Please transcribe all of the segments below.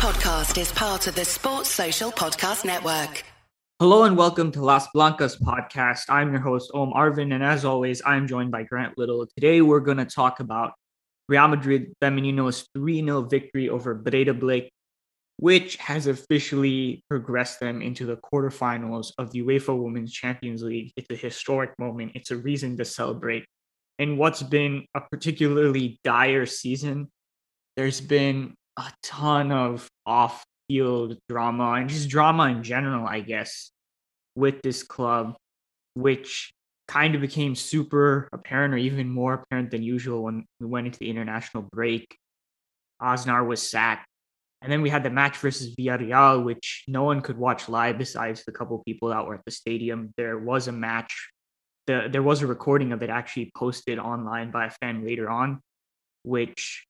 podcast is part of the Sports Social Podcast Network. Hello and welcome to Las Blancas podcast. I'm your host, Om Arvind, and as always, I'm joined by Grant Little. Today, we're going to talk about Real Madrid Femenino's 3 0 victory over Breidablik, which has officially progressed them into the quarterfinals of the UEFA Women's Champions League. It's a historic moment, it's a reason to celebrate. In what's been a particularly dire season, there's been a ton of off field drama and just drama in general, I guess, with this club, which kind of became super apparent or even more apparent than usual when we went into the international break. Aznar was sacked. And then we had the match versus Villarreal, which no one could watch live besides the couple people that were at the stadium. There was a match. The, there was a recording of it actually posted online by a fan later on, which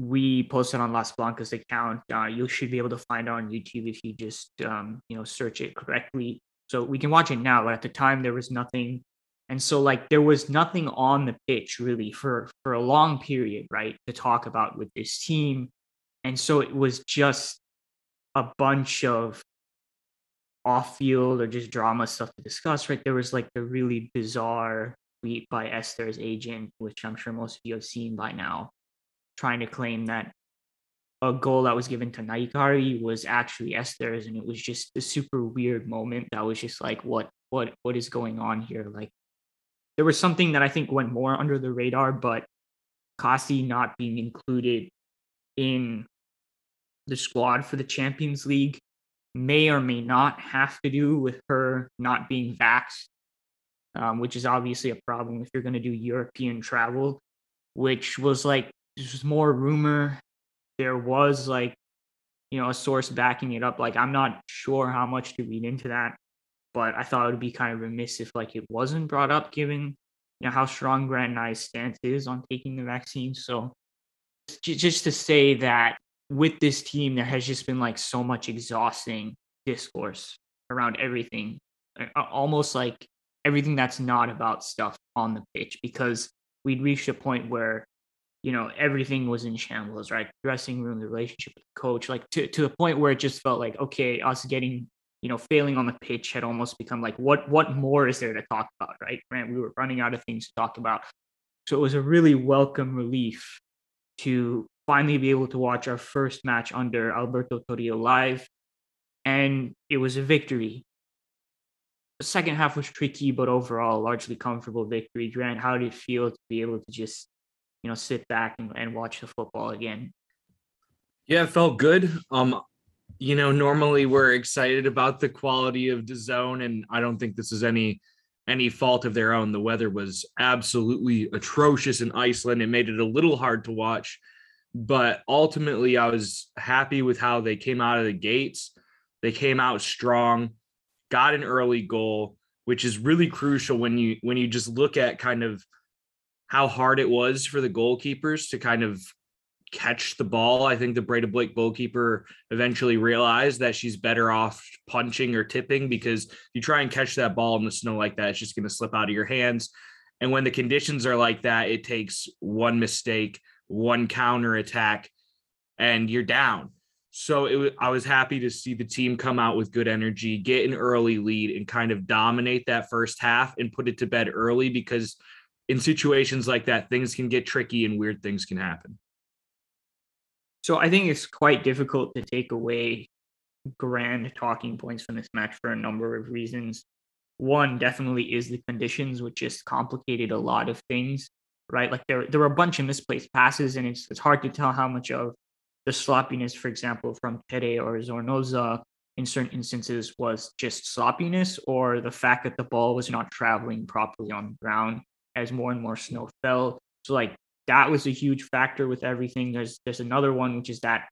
we posted on Las Blancas account. Uh, you should be able to find it on YouTube if you just um, you know search it correctly. So we can watch it now. But at the time, there was nothing, and so like there was nothing on the pitch really for for a long period, right, to talk about with this team, and so it was just a bunch of off field or just drama stuff to discuss. Right, there was like the really bizarre tweet by Esther's agent, which I'm sure most of you have seen by now trying to claim that a goal that was given to Nahikari was actually Esther's, and it was just a super weird moment. That was just like, what, what, what is going on here? Like, there was something that I think went more under the radar, but Kasi not being included in the squad for the Champions League may or may not have to do with her not being vaxxed, um, which is obviously a problem if you're going to do European travel, which was like there's more rumor. There was like, you know, a source backing it up. Like, I'm not sure how much to read into that, but I thought it would be kind of remiss if like it wasn't brought up, given you know how strong Grant Nye's stance is on taking the vaccine. So, just to say that with this team, there has just been like so much exhausting discourse around everything, almost like everything that's not about stuff on the pitch, because we'd reached a point where you know everything was in shambles right? Dressing room the relationship with the coach like to, to the point where it just felt like okay us getting you know failing on the pitch had almost become like what what more is there to talk about right? Grant we were running out of things to talk about. So it was a really welcome relief to finally be able to watch our first match under alberto toril live. And it was a victory. The second half was tricky but overall largely comfortable victory. Grant how did it feel to be able to just you know sit back and, and watch the football again. Yeah it felt good. Um you know normally we're excited about the quality of the DAZN and i don't think this is any any fault of their own. The weather was absolutely atrocious in iceland. It made it a little hard to watch but ultimately i was happy with how they came out of the gates. They came out strong got an early goal which is really crucial when you when you just look at kind of how hard it was for the goalkeepers to kind of catch the ball. I think the Breidablik goalkeeper eventually realized that she's better off punching or tipping because you try and catch that ball in the snow like that, it's just going to slip out of your hands. And when the conditions are like that, it takes one mistake, one counter attack, and you're down. So it, I was happy to see the team come out with good energy, get an early lead, and kind of dominate that first half and put it to bed early because in situations like that, things can get tricky and weird things can happen. So I think it's quite difficult to take away grand talking points from this match for a number of reasons. One definitely is the conditions, which just complicated a lot of things, right? Like there, there were a bunch of misplaced passes, and it's it's hard to tell how much of the sloppiness, for example, from Pere or Zornoza in certain instances was just sloppiness or the fact that the ball was not traveling properly on the ground as more and more snow fell. So like that was a huge factor with everything. There's there's another one which is that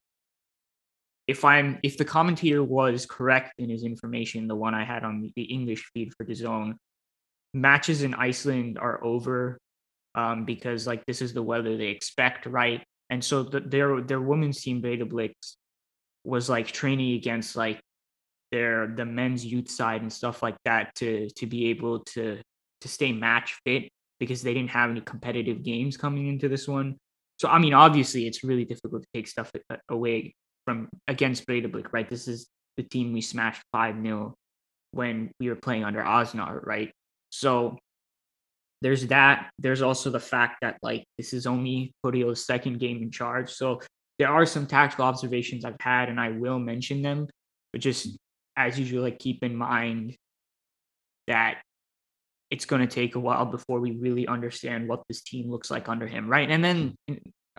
if I'm if the commentator was correct in his information, the one I had on the English feed for the DAZN, matches in Iceland are over um, because like this is the weather they expect, right? And so the, their their women's team Breidablik was like training against like their the men's youth side and stuff like that to to be able to to stay match fit because they didn't have any competitive games coming into this one. So I mean, obviously, it's really difficult to take stuff away from against Breidablik, right? This is the team we smashed 5 0 when we were playing under Aznar, right? So there's that. There's also the fact that like this is only Toril's second game in charge. So there are some tactical observations I've had, and I will mention them, but just as usual, like keep in mind that it's going to take a while before we really understand what this team looks like under him, right? And then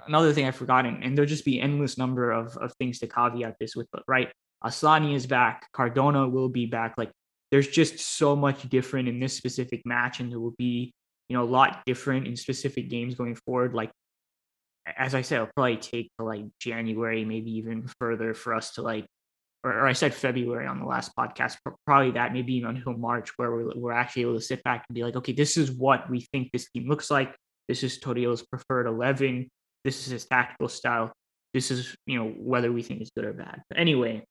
another thing I've forgotten, and there'll just be endless number of, of things to caveat this with, but right, Asllani is back, Cardona will be back. Like there's just so much different in this specific match, and there will be you know a lot different in specific games going forward. Like as I said, it'll probably take to like January, maybe even further for us to like or, or, I said February on the last podcast, probably that maybe even until March, where we're, we're actually able to sit back and be like, okay, this is what we think this team looks like. This is Toril's preferred 11. This is his tactical style. This is, you know, whether we think it's good or bad. But anyway,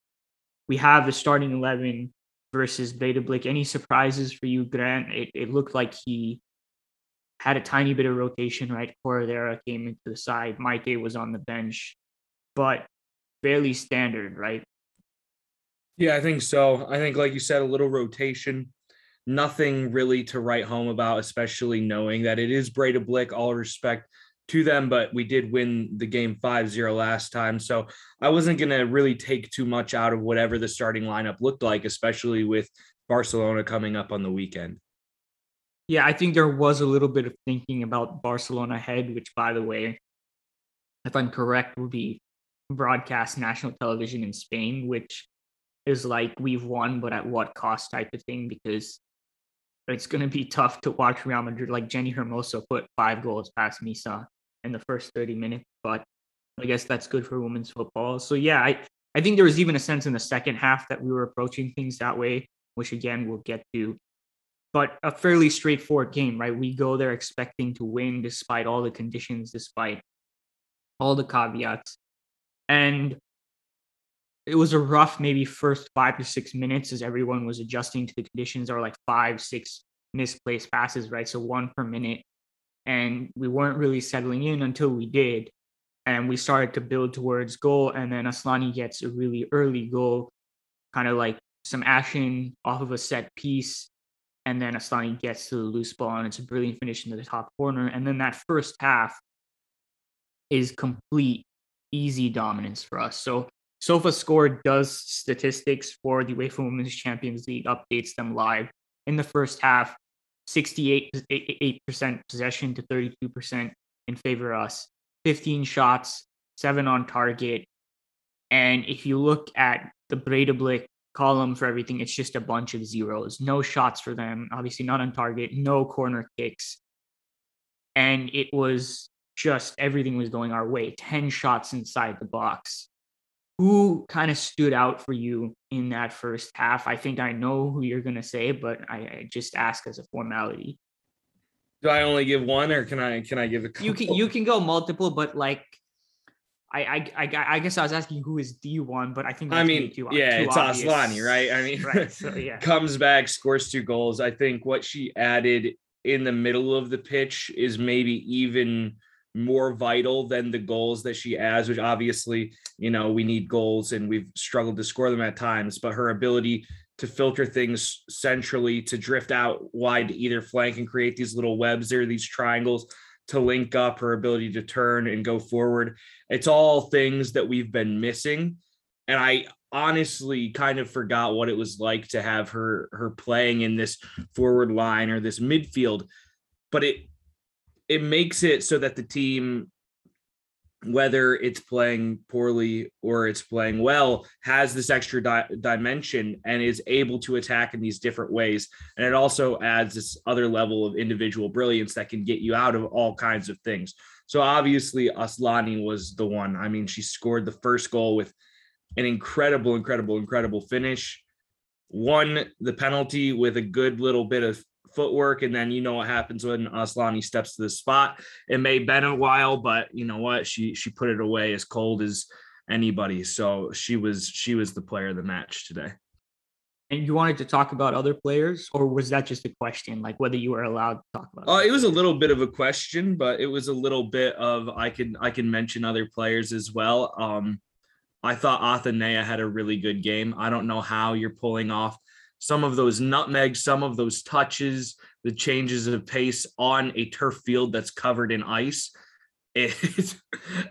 we have the starting 11 versus Breidablik. Any surprises for you, Grant? It, it looked like he had a tiny bit of rotation, right? Corredera came into the side. Maite was on the bench, but fairly standard, right? Yeah, I think so. I think, like you said, a little rotation, nothing really to write home about, especially knowing that it is Breidablik. All respect to them, but we did win the game 5 0 last time. So I wasn't going to really take too much out of whatever the starting lineup looked like, especially with Barcelona coming up on the weekend. Yeah, I think there was a little bit of thinking about Barcelona ahead, which, by the way, if I'm correct, will be broadcast national television in Spain, which is like we've won, but at what cost type of thing because it's going to be tough to watch Real Madrid. Like Jenni Hermoso put five goals past Misa in the first 30 minutes, but I guess that's good for women's football. So yeah, I, I think there was even a sense in the second half that we were approaching things that way, which again we'll get to. But a fairly straightforward game, right? We go there expecting to win despite all the conditions, despite all the caveats. And it was a rough maybe first five to six minutes as everyone was adjusting to the conditions. Or like five six misplaced passes right? So one per minute. And we weren't really settling in until we did. And we started to build towards goal. And then Asllani gets a really early goal kind of like some action off of a set piece. And then Asllani gets to the loose ball and it's a brilliant finish into the top corner. And then that first half is complete easy dominance for us. So SofaScore does statistics for the UEFA Women's Champions League, updates them live. In the first half, 68% possession to 32% in favor of us, 15 shots, seven on target. And if you look at the Breidablik column for everything, it's just a bunch of zeros. No shots for them, obviously not on target, no corner kicks. And it was just everything was going our way 10 shots inside the box who kind of stood out for you in that first half? I think I know who you're going to say, but I, I, just ask as a formality. Do I only give one, or can I can I give a couple? You can you can go multiple, but like. I, I, I, I guess I was asking who is D one, but I think I mean too, yeah, too it's obvious. Asllani, right? I mean, right, so, yeah. comes back, scores two goals. I think what she added in the middle of the pitch is maybe even more vital than the goals that she adds, which obviously, you know, we need goals and we've struggled to score them at times, but her ability to filter things centrally, to drift out wide to either flank and create these little webs or these triangles to link up, her ability to turn and go forward. It's all things that we've been missing. And I honestly kind of forgot what it was like to have her her playing in this forward line or this midfield. But it it makes it so that the team whether it's playing poorly or it's playing well has this extra di- dimension and is able to attack in these different ways. And it also adds this other level of individual brilliance that can get you out of all kinds of things. So obviously asllani was the one. I mean she scored the first goal with an incredible incredible incredible finish won the penalty with a good little bit of footwork, and then you know what happens when Asllani steps to the spot. It may have been a while, but you know what? She she put it away as cold as anybody. So she was she was the player of the match today. And you wanted to talk about other players, or was that just a question, like whether you were allowed to talk about? Oh, uh, it was a little bit of a question, but it was a little bit of I can I can mention other players as well. Um, I thought Athenea had a really good game. I don't know how you're pulling off some of those nutmegs, some of those touches, the changes of pace on a turf field that's covered in ice. It,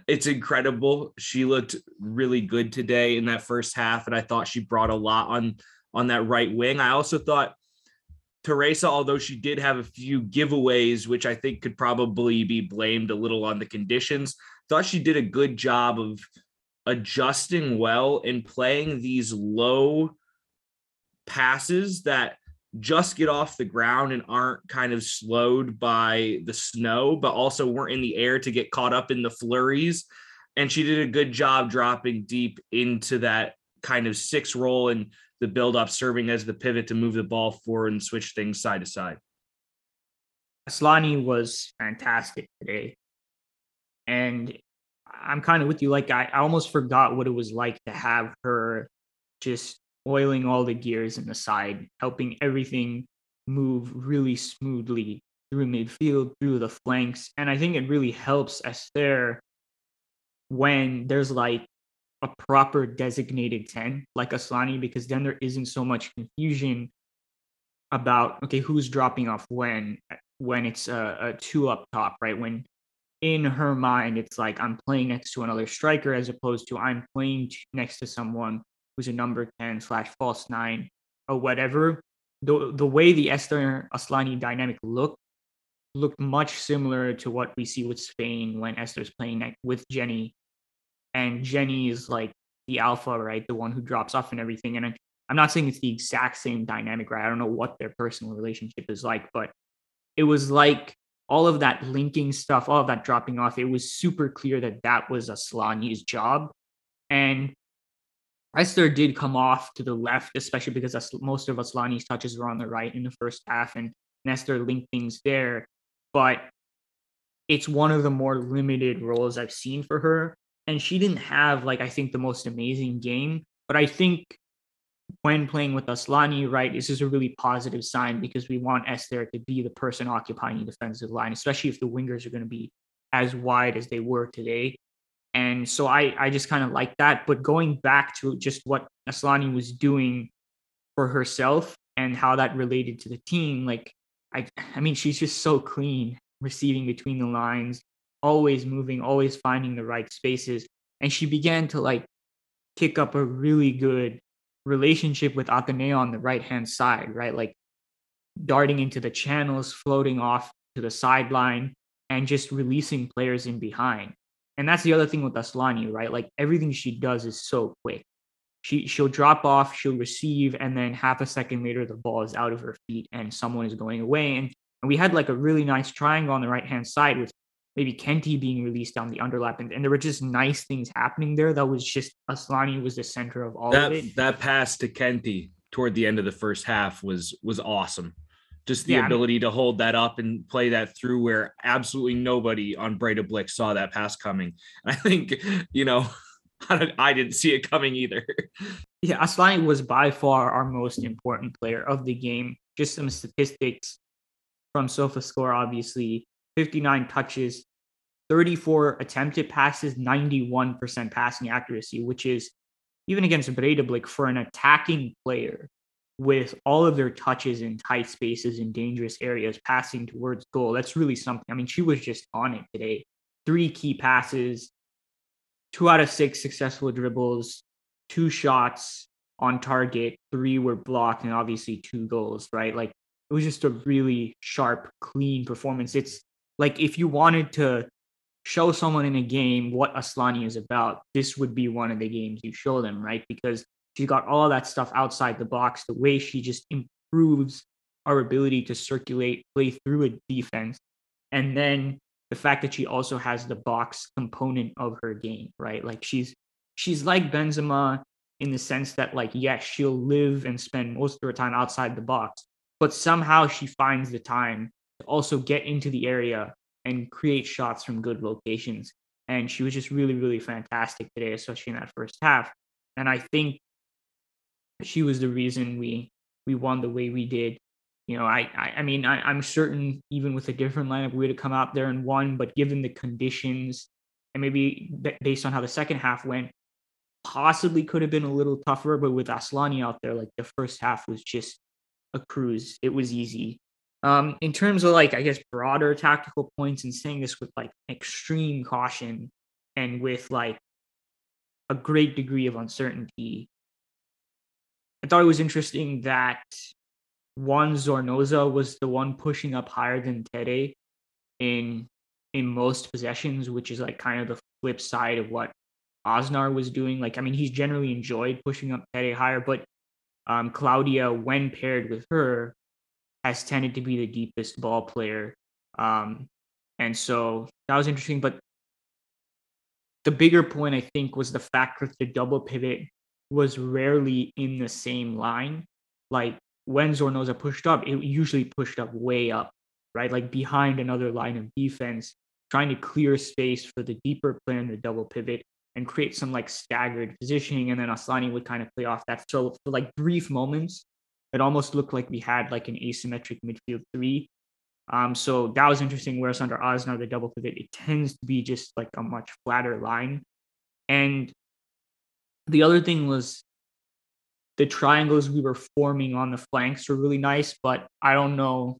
it's incredible. She looked really good today in that first half, and I thought she brought a lot on on that right wing. I also thought Teresa, although she did have a few giveaways, which I think could probably be blamed a little on the conditions, thought she did a good job of adjusting well and playing these low passes that just get off the ground and aren't kind of slowed by the snow, but also weren't in the air to get caught up in the flurries. And she did a good job dropping deep into that kind of six role and the build up, serving as the pivot to move the ball forward and switch things side to side. Asllani was fantastic today. And I'm kind of with you. Like, I, I almost forgot what it was like to have her just oiling all the gears in the side, helping everything move really smoothly through midfield, through the flanks. And I think it really helps Esther when there's like a proper designated 10 like Asllani, because then there isn't so much confusion about okay, who's dropping off when when it's a, a two up top, right? When in her mind it's like I'm playing next to another striker as opposed to I'm playing next to someone who's a number 10 slash false nine or whatever. The the way the Esther Asllani dynamic looked looked much similar to what we see with Spain when Esther's playing with Jenny. And Jenny is like the alpha, right? The one who drops off and everything. And I, I'm not saying it's the exact same dynamic, right? I don't know what their personal relationship is like, but it was like all of that linking stuff, all of that dropping off. It was super clear that that was Asllani's job. And Esther did come off to the left, especially because most of Asllani's touches were on the right in the first half, and Esther linked things there. But it's one of the more limited roles I've seen for her. And she didn't have, like, I think the most amazing game. But I think when playing with Asllani, right, this is a really positive sign because we want Esther to be the person occupying the defensive line, especially if the wingers are going to be as wide as they were today. And so I, I just kind of like that. But going back to just what Asllani was doing for herself and how that related to the team, like I I mean, she's just so clean, receiving between the lines, always moving, always finding the right spaces. And she began to like kick up a really good relationship with Athenea on the right hand side, right? Like darting into the channels, floating off to the sideline, and just releasing players in behind. And that's the other thing with Asllani, right? Like everything she does is so quick. She she'll drop off, she'll receive, and then half a second later the ball is out of her feet and someone is going away. And, and we had like a really nice triangle on the right hand side with maybe Kenty being released down the underlap, and, and there were just nice things happening there. That was just Asllani was the center of all that, of it. That pass to Kenty toward the end of the first half was was awesome just the Yeah, ability to hold that up and play that through where absolutely nobody on Blick saw that pass coming. And I think, you know, I didn't see it coming either. Yeah, Asllani was by far our most important player of the game. Just some statistics from SofaScore, obviously 59 touches, 34 attempted passes, 91% passing accuracy, which is even against Breidablik for an attacking player with all of their touches in tight spaces and dangerous areas passing towards goal. That's really something. I mean, she was just on it today. Three key passes, two out of six successful dribbles, two shots on target, three were blocked, and obviously two goals, right? Like it was just a really sharp, clean performance. It's like if you wanted to show someone in a game what Asllani is about, this would be one of the games you show them, right? Because she's got all that stuff outside the box, the way she just improves our ability to circulate, play through a defense. And then the fact that she also has the box component of her game, right? Like she's she's like Benzema in the sense that like yes, she'll live and spend most of her time outside the box, but somehow she finds the time to also get into the area and create shots from good locations. And she was just really, really fantastic today, especially in that first half. And I think she was the reason we we won the way we did. You know, I I, I mean, I, I'm certain even with a different lineup, we would have come out there and won. But given the conditions and maybe based on how the second half went, possibly could have been a little tougher, but with Asllani out there, like the first half was just a cruise. It was easy. Um, in terms of like, I guess, broader tactical points and saying this with like extreme caution and with like a great degree of uncertainty, I thought it was interesting that Juan Zornoza was the one pushing up higher than Tere in in most possessions, which is like kind of the flip side of what Aznar was doing. Like, I mean, he's generally enjoyed pushing up Tere higher, but um, Claudia, when paired with her, has tended to be the deepest ball player. Um, and so that was interesting. But the bigger point, I think, was the fact that the double pivot was rarely in the same line. Like when Zornoza pushed up, it usually pushed up way up, right? Like behind another line of defense, trying to clear space for the deeper player in the double pivot and create some like staggered positioning. And then Asllani would kind of play off that. So for like brief moments, it almost looked like we had like an asymmetric midfield three. Um, so that was interesting. Whereas under Aznar, the double pivot, it tends to be just like a much flatter line. And the other thing was the triangles we were forming on the flanks were really nice, but I don't know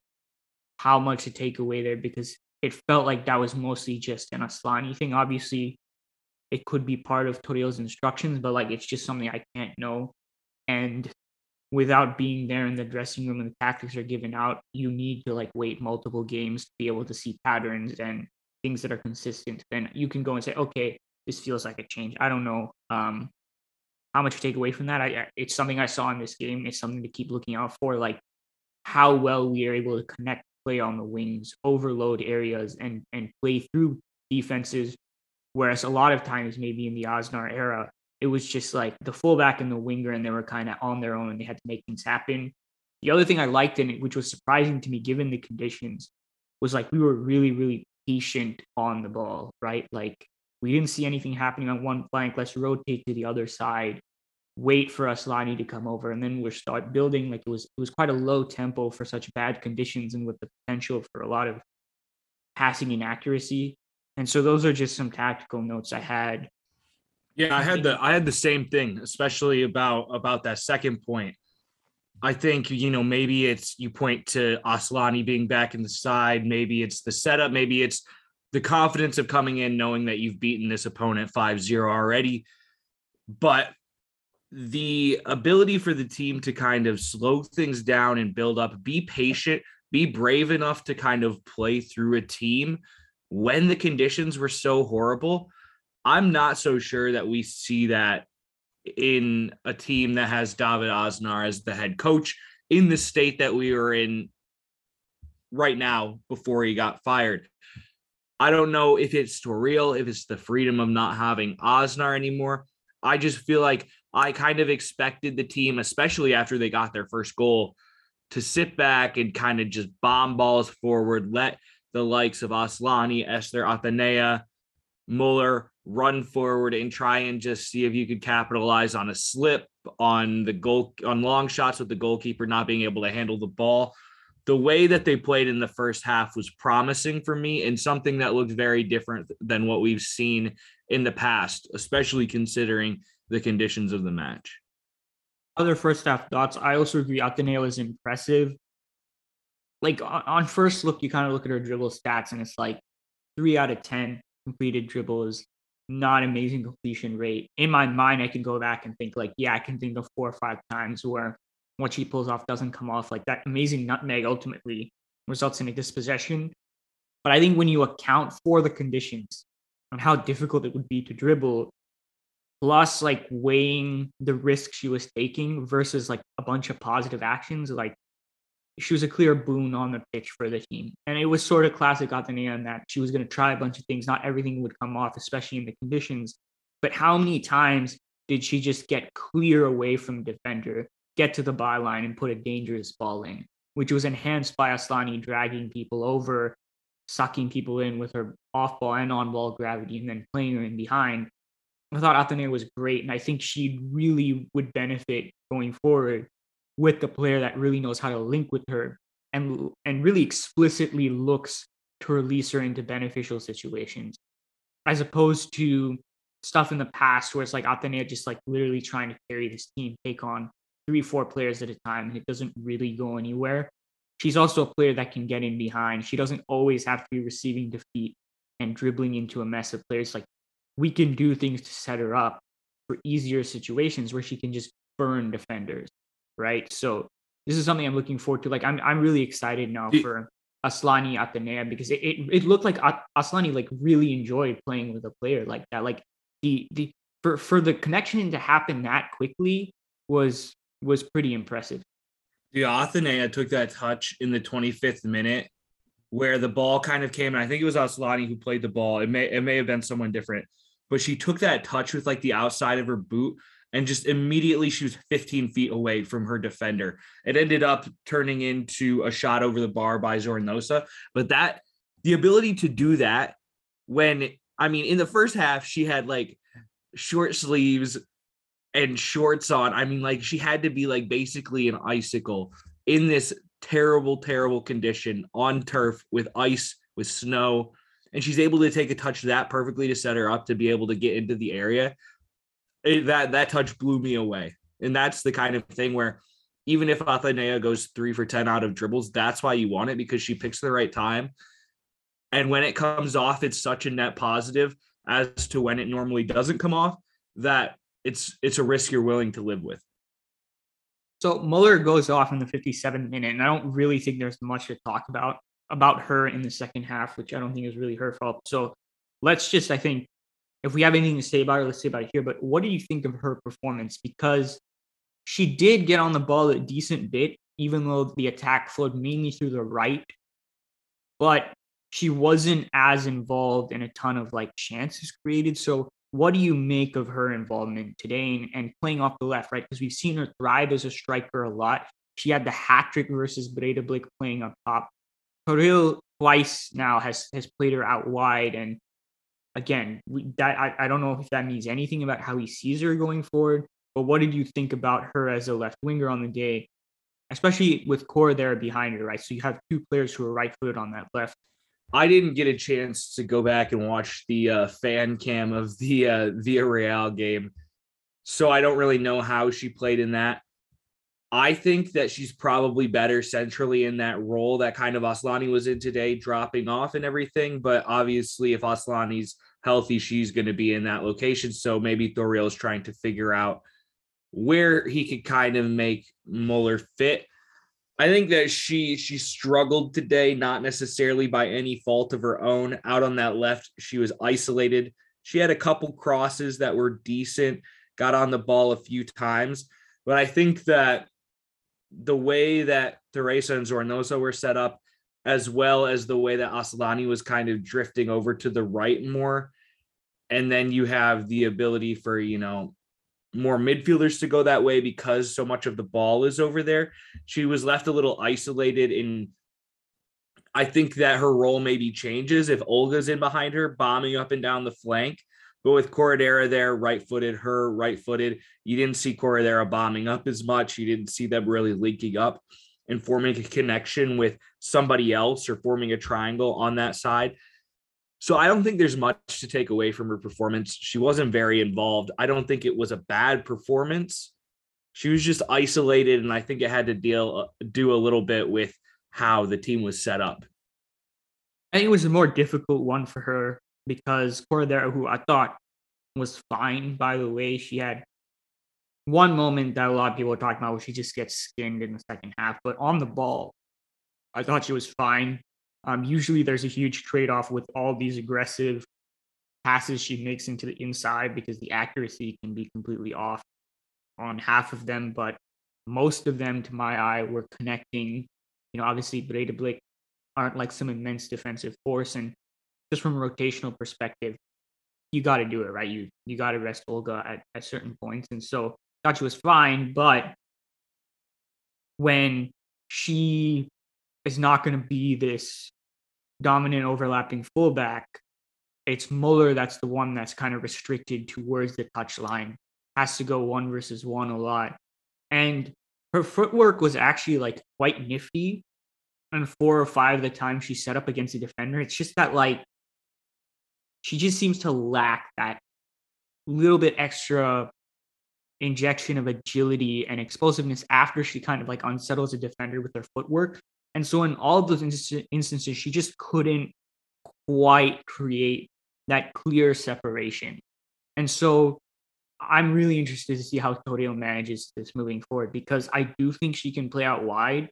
how much to take away there because it felt like that was mostly just an Asllani thing. Obviously, it could be part of Toril's instructions, but like it's just something I can't know. And without being there in the dressing room and the tactics are given out, you need to like wait multiple games to be able to see patterns and things that are consistent. Then you can go and say, okay, this feels like a change. I don't know um, how much you take away from that. I, it's something I saw in this game. It's something to keep looking out for, like how well we are able to connect play on the wings, overload areas, and and play through defenses Whereas a lot of times, maybe in the Aznar era, it was just like the fullback and the winger, and they were kind of on their own and they had to make things happen. The other thing I liked in it, which was surprising to me given the conditions, was like we were really, really patient on the ball, right? Like we didn't see anything happening on one flank. Let's rotate to the other side, wait for Asllani to come over, and then we'll start building. Like it was, it was quite a low tempo for such bad conditions and with the potential for a lot of passing inaccuracy. And so those are just some tactical notes I had. Yeah, I had the I had the same thing, especially about about that second point. I think you know maybe it's you point to Asllani being back in the side, maybe it's the setup, maybe it's the confidence of coming in knowing that you've beaten this opponent 5-0 already. But the ability for the team to kind of slow things down and build up, be patient, be brave enough to kind of play through a team when the conditions were so horrible, I'm not so sure that we see that in a team that has David Aznar as the head coach in the state that we are in right now before he got fired. I don't know if it's Toril, if it's the freedom of not having Aznar anymore. I just feel like I kind of expected the team, especially after they got their first goal, to sit back and kind of just bomb balls forward, let the likes of Asllani, Esther Athenea, Møller run forward and try and just see if you could capitalize on a slip on the goal on long shots with the goalkeeper not being able to handle the ball. The way that they played in the first half was promising for me and something that looked very different than what we've seen in the past, especially considering the conditions of the match. Other first half thoughts. I also agree Athenea is impressive like on first look, you kind of look at her dribble stats and it's like three out of 10 completed dribbles, not amazing completion rate. In my mind, I can go back and think like, yeah, I can think of four or five times where what she pulls off doesn't come off like that amazing nutmeg ultimately results in a dispossession. But I think when you account for the conditions and how difficult it would be to dribble, plus like weighing the risk she was taking versus like a bunch of positive actions, like she was a clear boon on the pitch for the team. And it was sort of classic Athenea in that she was going to try a bunch of things. Not everything would come off, especially in the conditions. But how many times did she just get clear away from defender, get to the byline, and put a dangerous ball in, which was enhanced by Asllani dragging people over, sucking people in with her off ball and on ball gravity, and then playing her in behind. I thought Athenea was great, and I think she really would benefit going forward with the player that really knows how to link with her and and really explicitly looks to release her into beneficial situations as opposed to stuff in the past where it's like Athenea just like literally trying to carry this team, take on three, four players at a time, and it doesn't really go anywhere. She's also a player that can get in behind. She doesn't always have to be receiving defeat and dribbling into a mess of players. Like we can do things to set her up for easier situations where she can just burn defenders, right? So this is something I'm looking forward to. Like I'm I'm really excited now for Asllani Athenea because it, it, it looked like Asllani like really enjoyed playing with a player like that. Like the the for for the connection to happen that quickly was was pretty impressive. The Athenea took that touch in the 25th minute where the ball kind of came, and I think it was Asllani who played the ball. It may it may have been someone different, but she took that touch with like the outside of her boot and just immediately she was 15 feet away from her defender. It ended up turning into a shot over the bar by Zornoza, but that the ability to do that when I mean in the first half she had like short sleeves and shorts on. I mean like she had to be like basically an icicle in this terrible terrible condition on turf with ice with snow and she's able to take a touch that perfectly to set her up to be able to get into the area it, that that touch blew me away. And that's the kind of thing where even if Athenea goes three for 10 out of dribbles, that's why you want it because she picks the right time. And when it comes off, it's such a net positive as to when it normally doesn't come off that it's it's a risk you're willing to live with. So Møller goes off in the 57th minute, and I don't really think there's much to talk about about her in the second half, which I don't think is really her fault. So let's just, I think, if we have anything to say about her, let's say about it here. But what do you think of her performance? Because she did get on the ball a decent bit, even though the attack flowed mainly through the right. But she wasn't as involved in a ton of like chances created. So what do you make of her involvement today and, and playing off the left, right? Because we've seen her thrive as a striker a lot. She had the hat trick versus Breidablik playing up top. Toril twice now has has played her out wide and again, we, that I, I don't know if that means anything about how he sees her going forward. But what did you think about her as a left winger on the day, especially with Corredera behind her, right? So you have two players who are right footed on that left. I didn't get a chance to go back and watch the uh, fan cam of the uh, Villarreal game, so I don't really know how she played in that. I think that she's probably better centrally in that role that kind of Asllani was in today, dropping off and everything. But obviously, if Asllani's healthy, she's going to be in that location. So maybe Toril is trying to figure out where he could kind of make Møller fit. I think that she she struggled today, not necessarily by any fault of her own. Out on that left, she was isolated. She had a couple crosses that were decent, got on the ball a few times, but I think that the way that Teresa and Zornoza were set up, as well as the way that Asllani was kind of drifting over to the right more. And then you have the ability for, you know, more midfielders to go that way because so much of the ball is over there. She was left a little isolated in I think that her role maybe changes if Olga's in behind her, bombing up and down the flank. But with Corredera there, right footed, her right footed, you didn't see Corredera bombing up as much. You didn't see them really linking up and forming a connection with somebody else or forming a triangle on that side. So I don't think there's much to take away from her performance. She wasn't very involved. I don't think it was a bad performance. She was just isolated, and I think it had to deal uh, do a little bit with how the team was set up. I think it was a more difficult one for her because Corredera, who I thought was fine, by the way, she had one moment that a lot of people are talking about where she just gets skinned in the second half, but on the ball, I thought she was fine. Um, usually there's a huge trade off with all these aggressive passes she makes into the inside because the accuracy can be completely off on half of them, but most of them, to my eye, were connecting. You know, obviously, Breidablik aren't like some immense defensive force, and just from a rotational perspective, you got to do it right. You you got to rest Olga at, at certain points, and so she was fine. But when she is not going to be this dominant overlapping fullback, it's Møller that's the one that's kind of restricted towards the touchline. Has to go one versus one a lot, and her footwork was actually like quite nifty. And four or five of the time she set up against a defender, it's just that like she just seems to lack that little bit extra injection of agility and explosiveness after she kind of like unsettles a defender with her footwork. And so in all of those instances, she just couldn't quite create that clear separation. And so I'm really interested to see how Toril manages this moving forward because I do think she can play out wide,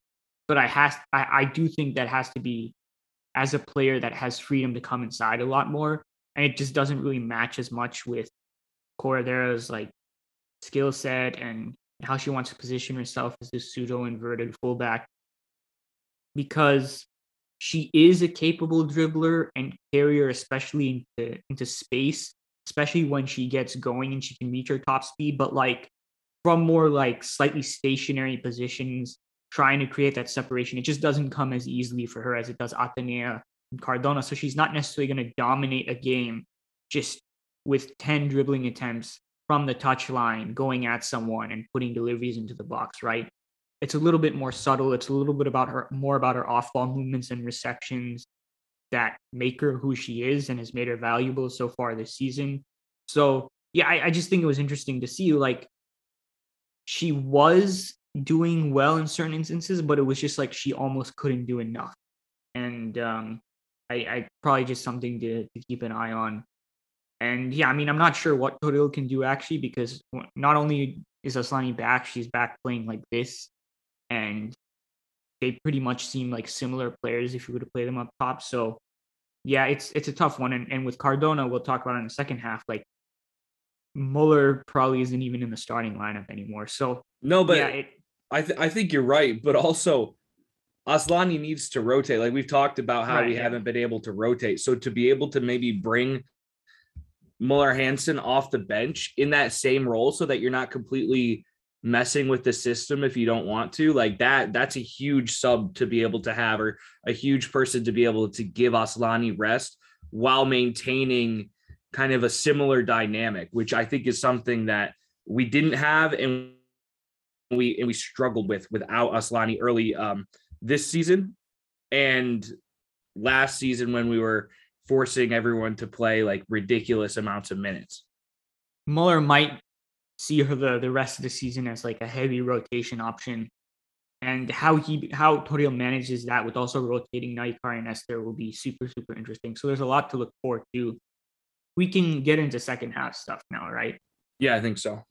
but I has I, I do think that has to be as a player that has freedom to come inside a lot more. And it just doesn't really match as much with Corredera's like skill set and how she wants to position herself as this pseudo inverted fullback because she is a capable dribbler and carrier, especially into, into space, especially when she gets going and she can reach her top speed. But like from more like slightly stationary positions, trying to create that separation, it just doesn't come as easily for her as it does Athenea Cardona. So she's not necessarily going to dominate a game just with 10 dribbling attempts from the touch line, going at someone and putting deliveries into the box, right? It's a little bit more subtle. It's a little bit about her, more about her off ball movements and receptions that make her who she is and has made her valuable so far this season. So, yeah, I, I just think it was interesting to see like she was doing well in certain instances, but it was just like she almost couldn't do enough. And um, I, I probably just something to, to keep an eye on and yeah, I mean, I'm not sure what Toril can do actually because not only is Asllani back, she's back playing like this, and they pretty much seem like similar players if you were to play them up top. So yeah, it's it's a tough one. And and with Cardona, we'll talk about in the second half. Like Møller probably isn't even in the starting lineup anymore. So no, but yeah, it, I th- I think you're right. But also, Asllani needs to rotate. Like we've talked about how right, we haven't been able to rotate. So to be able to maybe bring Møller Hansen off the bench in that same role so that you're not completely messing with the system if you don't want to like that that's a huge sub to be able to have or a huge person to be able to give Asllani rest while maintaining kind of a similar dynamic which I think is something that we didn't have and we and we struggled with without Asllani early um this season and last season when we were forcing everyone to play like ridiculous amounts of minutes. Møller might see her the, the rest of the season as like a heavy rotation option. And how he how Toril manages that with also rotating Naikar and Esther will be super, super interesting. So there's a lot to look forward to. We can get into second half stuff now, right? Yeah, I think so.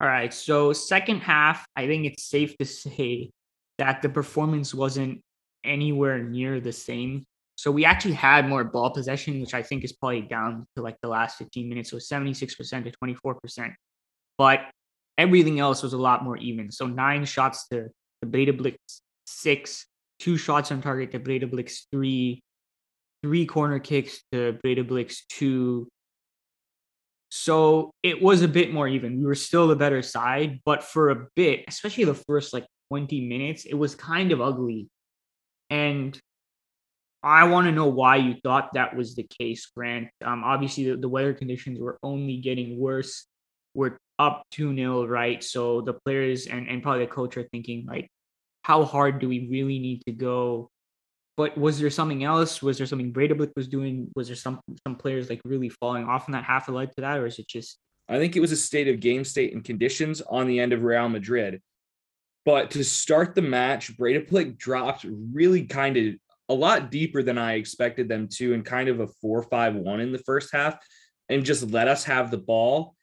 All right. So second half, I think it's safe to say that the performance wasn't anywhere near the same so we actually had more ball possession, which I think is probably down to like the last 15 minutes. So 76% to 24%. But everything else was a lot more even. So nine shots to the Breidablik six, two shots on target to Breidablik three, three corner kicks to Breidablik two. So it was a bit more even. We were still the better side, but for a bit, especially the first like 20 minutes, it was kind of ugly. And I want to know why you thought that was the case, Grant. Um, obviously, the, the weather conditions were only getting worse. We're up 2 0, right? So the players and, and probably the coach are thinking, like, how hard do we really need to go? But was there something else? Was there something Breidablik was doing? Was there some some players like really falling off in that half that led to that, or is it just? I think it was a state of game state and conditions on the end of Real Madrid. But to start the match, Breidablik dropped really kind of a lot deeper than I expected them to, and kind of a four-five-one in the first half, and just let us have the ball.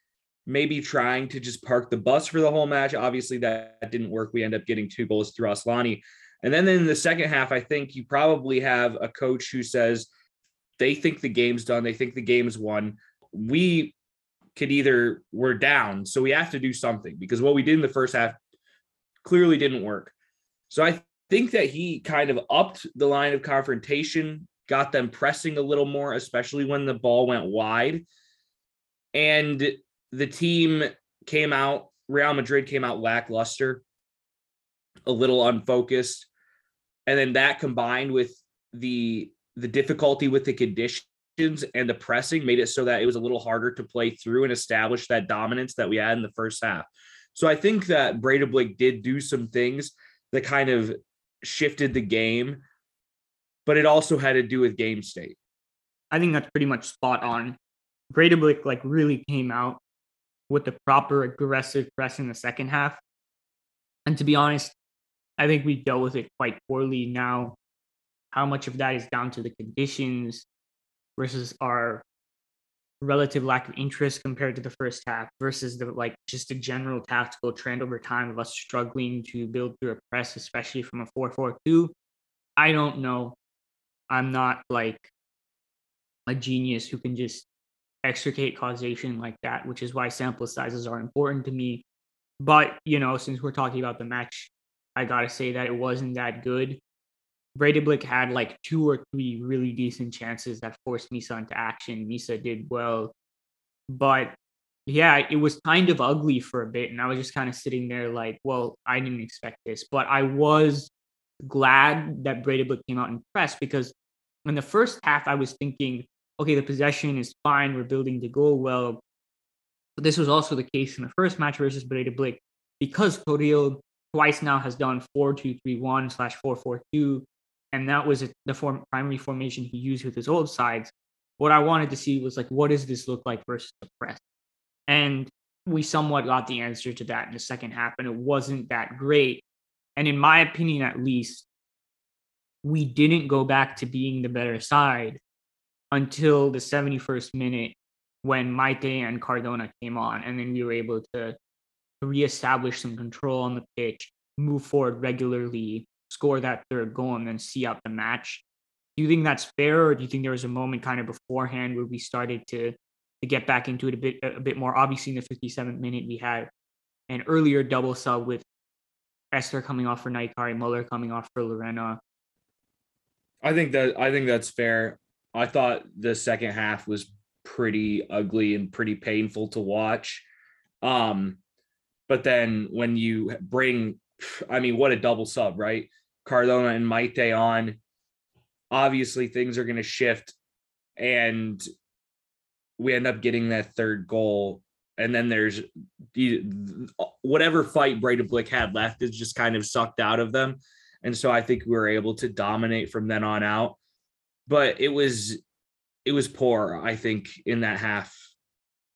Maybe trying to just park the bus for the whole match. Obviously, that didn't work. We end up getting two goals through Asllani. And then in the second half, I think you probably have a coach who says they think the game's done, they think the game's won. We could either we're down, so we have to do something because what we did in the first half clearly didn't work. So I think that he kind of upped the line of confrontation, got them pressing a little more, especially when the ball went wide. And the team came out, Real Madrid came out lackluster, a little unfocused. And then that combined with the the difficulty with the conditions and the pressing made it so that it was a little harder to play through and establish that dominance that we had in the first half. So I think that Breidablik did do some things that kind of shifted the game, but it also had to do with game state. I think that's pretty much spot on. Breidablik like really came out with the proper aggressive press in the second half. And to be honest, I think we dealt with it quite poorly now. How much of that is down to the conditions versus our relative lack of interest compared to the first half versus the like just a general tactical trend over time of us struggling to build through a press, especially from a 4-4-2. I don't know. I'm not like a genius who can just extricate causation like that, which is why sample sizes are important to me. But, you know, since we're talking about the match, I got to say that it wasn't that good. Breidablik had like two or three really decent chances that forced Misa into action. Misa did well. But yeah, it was kind of ugly for a bit. And I was just kind of sitting there like, well, I didn't expect this. But I was glad that Breidablik came out and pressed because in the first half, I was thinking, okay, the possession is fine. We're building the goal well. But this was also the case in the first match versus Breidablik because Toril twice now has done 4-2-3-1 slash 4-4-2 and that was the form, primary formation he used with his old sides. What I wanted to see was like, what does this look like versus the press? And we somewhat got the answer to that in the second half, and it wasn't that great. And in my opinion, at least, we didn't go back to being the better side until the 71st minute when Maite and Cardona came on, and then we were able to reestablish some control on the pitch, move forward regularly, score that third goal and then see out the match. Do you think that's fair, or do you think there was a moment kind of beforehand where we started to to get back into it a bit a bit more? Obviously, in the 57th minute, we had an earlier double sub with Esther coming off for Nahikari, Møller coming off for Lorena. I think that I think that's fair. I thought the second half was pretty ugly and pretty painful to watch. Um, but then when you bring, I mean, what a double sub, right? Cardona and Maite on, obviously things are going to shift and we end up getting that third goal. And then there's whatever fight Breidablik had left is just kind of sucked out of them. And so I think we were able to dominate from then on out. But it was it was poor, I think, in that half,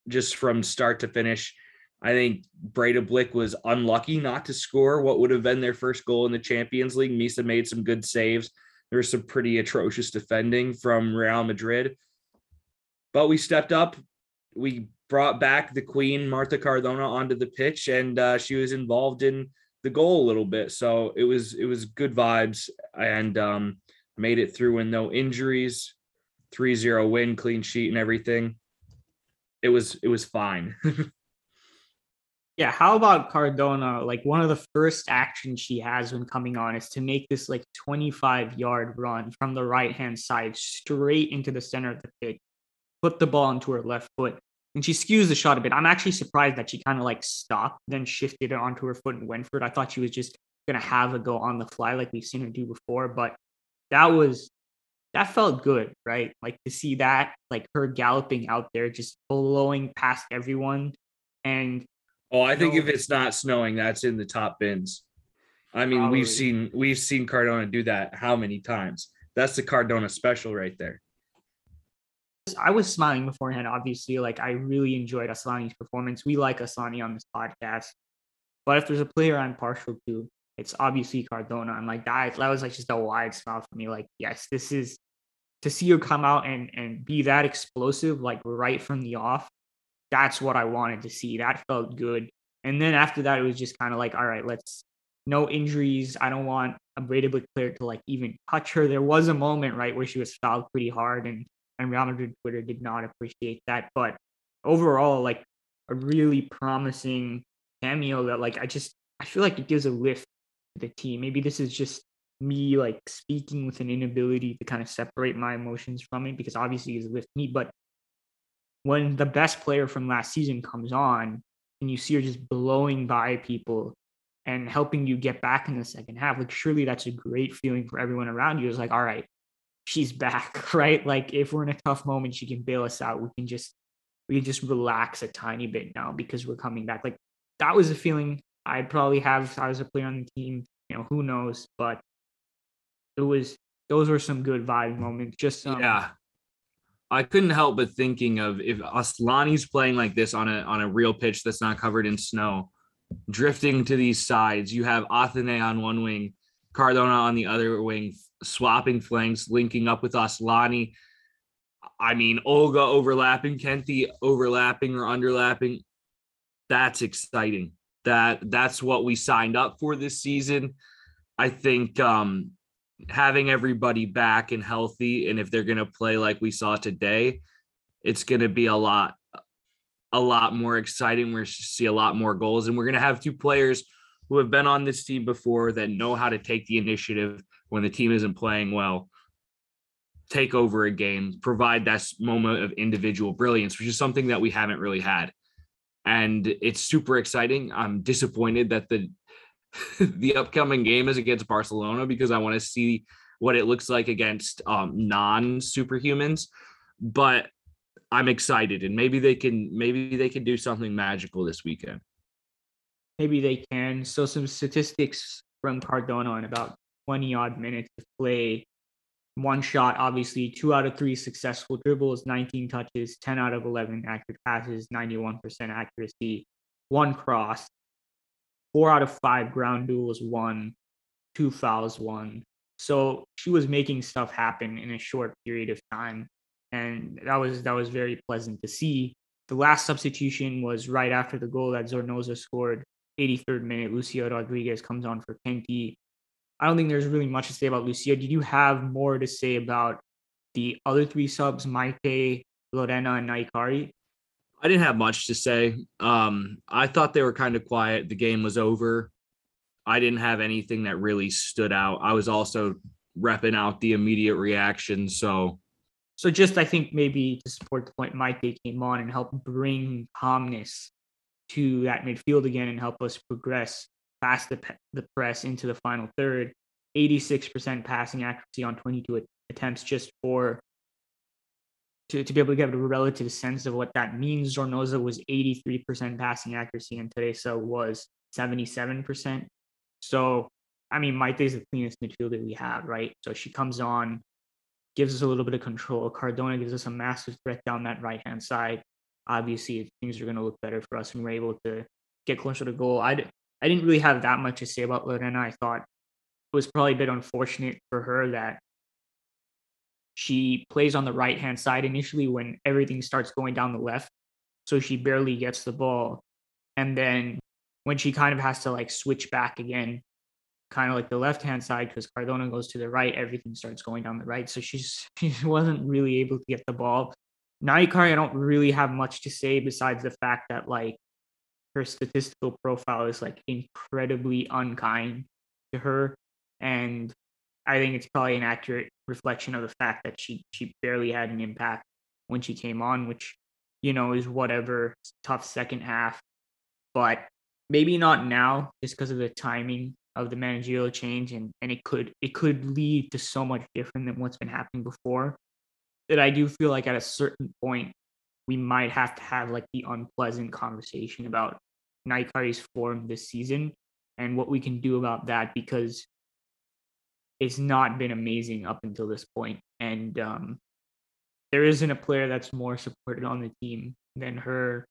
just from start to finish. I think Breidablik was unlucky not to score what would have been their first goal in the Champions League. Misa made some good saves. There was some pretty atrocious defending from Real Madrid. But we stepped up. We brought back the queen, Marta Cardona, onto the pitch, and uh, she was involved in the goal a little bit. So it was it was good vibes and um, made it through with no injuries. 3-0 win, clean sheet and everything. It was it was fine. Yeah, how about Cardona? Like one of the first actions she has when coming on is to make this like 25 yard run from the right hand side straight into the center of the pitch, put the ball into her left foot, and she skews the shot a bit. I'm actually surprised that she kind of like stopped, then shifted it onto her foot and went for it. I thought she was just gonna have a go on the fly like we've seen her do before, but that was that felt good, right? Like to see that, like her galloping out there, just blowing past everyone and Oh, I think no. if it's not snowing, that's in the top bins. I mean, Probably. we've seen we've seen Cardona do that how many times? That's the Cardona special right there. I was smiling beforehand, obviously. Like I really enjoyed Asllani's performance. We like Asllani on this podcast. But if there's a player I'm partial to, it's obviously Cardona. I'm like that, that was like just a wide smile for me. Like, yes, this is to see her come out and and be that explosive, like right from the off that's what I wanted to see. That felt good. And then after that, it was just kind of like, all right, let's no injuries. I don't want a Breidablik player to like even touch her. There was a moment, right, where she was fouled pretty hard, and and Real Madrid Twitter did not appreciate that. But overall, like a really promising cameo that like I just I feel like it gives a lift to the team. Maybe this is just me like speaking with an inability to kind of separate my emotions from it because obviously it's with me, but when the best player from last season comes on and you see her just blowing by people and helping you get back in the second half, like surely that's a great feeling for everyone around you. It's like, all right, she's back, right? Like if we're in a tough moment, she can bail us out. We can just we can just relax a tiny bit now because we're coming back. Like that was a feeling I'd probably have I was a player on the team. You know, who knows? But it was those were some good vibe moments. Just um, yeah, I couldn't help but thinking of if Asllani's playing like this on a on a real pitch that's not covered in snow, drifting to these sides. You have Athenea on one wing, Cardona on the other wing, swapping flanks, linking up with Asllani. I mean, Olga overlapping, Kenti overlapping or underlapping. That's exciting. That that's what we signed up for this season. I think um having everybody back and healthy and if they're going to play like we saw today, it's going to be a lot a lot more exciting. We're going to see a lot more goals and we're going to have two players who have been on this team before that know how to take the initiative when the team isn't playing well take over a game, provide that moment of individual brilliance, which is something that we haven't really had. And it's super exciting. I'm disappointed that the the upcoming game is against Barcelona because I want to see what it looks like against um, non superhumans. But I'm excited, and maybe they can maybe they can do something magical this weekend. Maybe they can. So some statistics from Cardona in about 20 odd minutes of play. One shot, obviously, two out of three successful dribbles, 19 touches, 10 out of 11 accurate passes, 91% accuracy, one cross, four out of five ground duels won, two fouls won. So she was making stuff happen in a short period of time. And that was that was very pleasant to see. The last substitution was right after the goal that Zornoza scored, 83rd minute. Lucia Rodriguez comes on for Kenti. I don't think there's really much to say about Lucia. Did you have more to say about the other three subs, Maite, Lorena, and Nahikari? I didn't have much to say. Um, I thought they were kind of quiet. The game was over. I didn't have anything that really stood out. I was also repping out the immediate reaction. So, so just I think maybe to support the point, Maite came on and helped bring calmness to that midfield again and help us progress past the the press into the final third. 86% passing accuracy on 22 attempts just for to, to be able to get a relative sense of what that means. Zornoza was 83% passing accuracy and Teresa was 77%. So, I mean, Maite is the cleanest midfielder we have, right? So she comes on, gives us a little bit of control. Cardona gives us a massive threat down that right hand side. Obviously, things are going to look better for us and we're able to get closer to goal. I, I didn't really have that much to say about Lorena. I thought it was probably a bit unfortunate for her that she plays on the right hand side initially when everything starts going down the left. So she barely gets the ball. And then when she kind of has to like switch back again, kind of like the left hand side, because Cardona goes to the right, everything starts going down the right. So she's she wasn't really able to get the ball. Nahikari, I don't really have much to say besides the fact that like her statistical profile is like incredibly unkind to her. And I think it's probably an accurate reflection of the fact that she she barely had an impact when she came on, which you know is whatever tough second half, but maybe not now just because of the timing of the managerial change and and it could it could lead to so much different than what's been happening before. That I do feel like at a certain point we might have to have like the unpleasant conversation about Nahikari's form this season and what we can do about that because it's not been amazing up until this point, and um, there isn't a player that's more supported on the team than her,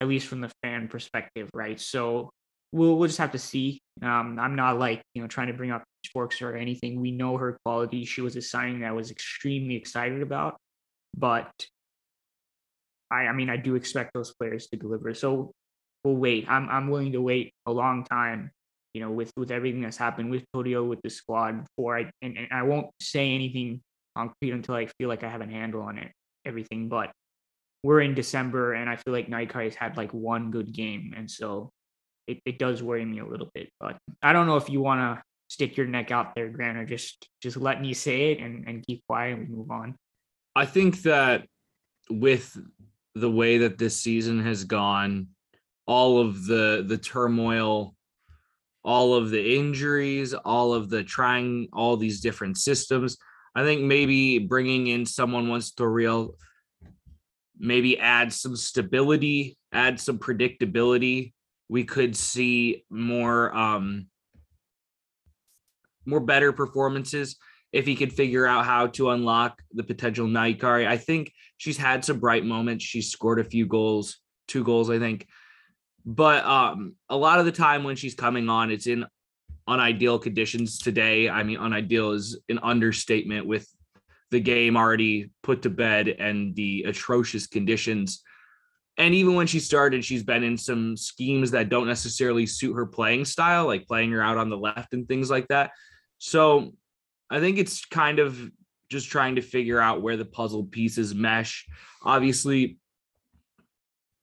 at least from the fan perspective, right? So we'll we'll just have to see. Um, I'm not like you know trying to bring up sporks or anything. We know her quality. She was a signing that I was extremely excited about, but I I mean I do expect those players to deliver. So we'll wait. I'm I'm willing to wait a long time you know, with with everything that's happened with Toril, with the squad before I and, and I won't say anything concrete until I feel like I have a handle on it, everything. But we're in December and I feel like Nahikari has had like one good game. And so it, it does worry me a little bit. But I don't know if you want to stick your neck out there, Grant, or just just let me say it and, and keep quiet and move on. I think that with the way that this season has gone, all of the the turmoil all of the injuries, all of the trying all these different systems. I think maybe bringing in someone once Toril maybe add some stability, add some predictability. We could see more um more better performances. if he could figure out how to unlock the potential Nahikari. I think she's had some bright moments. She's scored a few goals, two goals, I think. But um, a lot of the time when she's coming on, it's in unideal conditions today. I mean, unideal is an understatement with the game already put to bed and the atrocious conditions. And even when she started, she's been in some schemes that don't necessarily suit her playing style, like playing her out on the left and things like that. So I think it's kind of just trying to figure out where the puzzle pieces mesh. Obviously,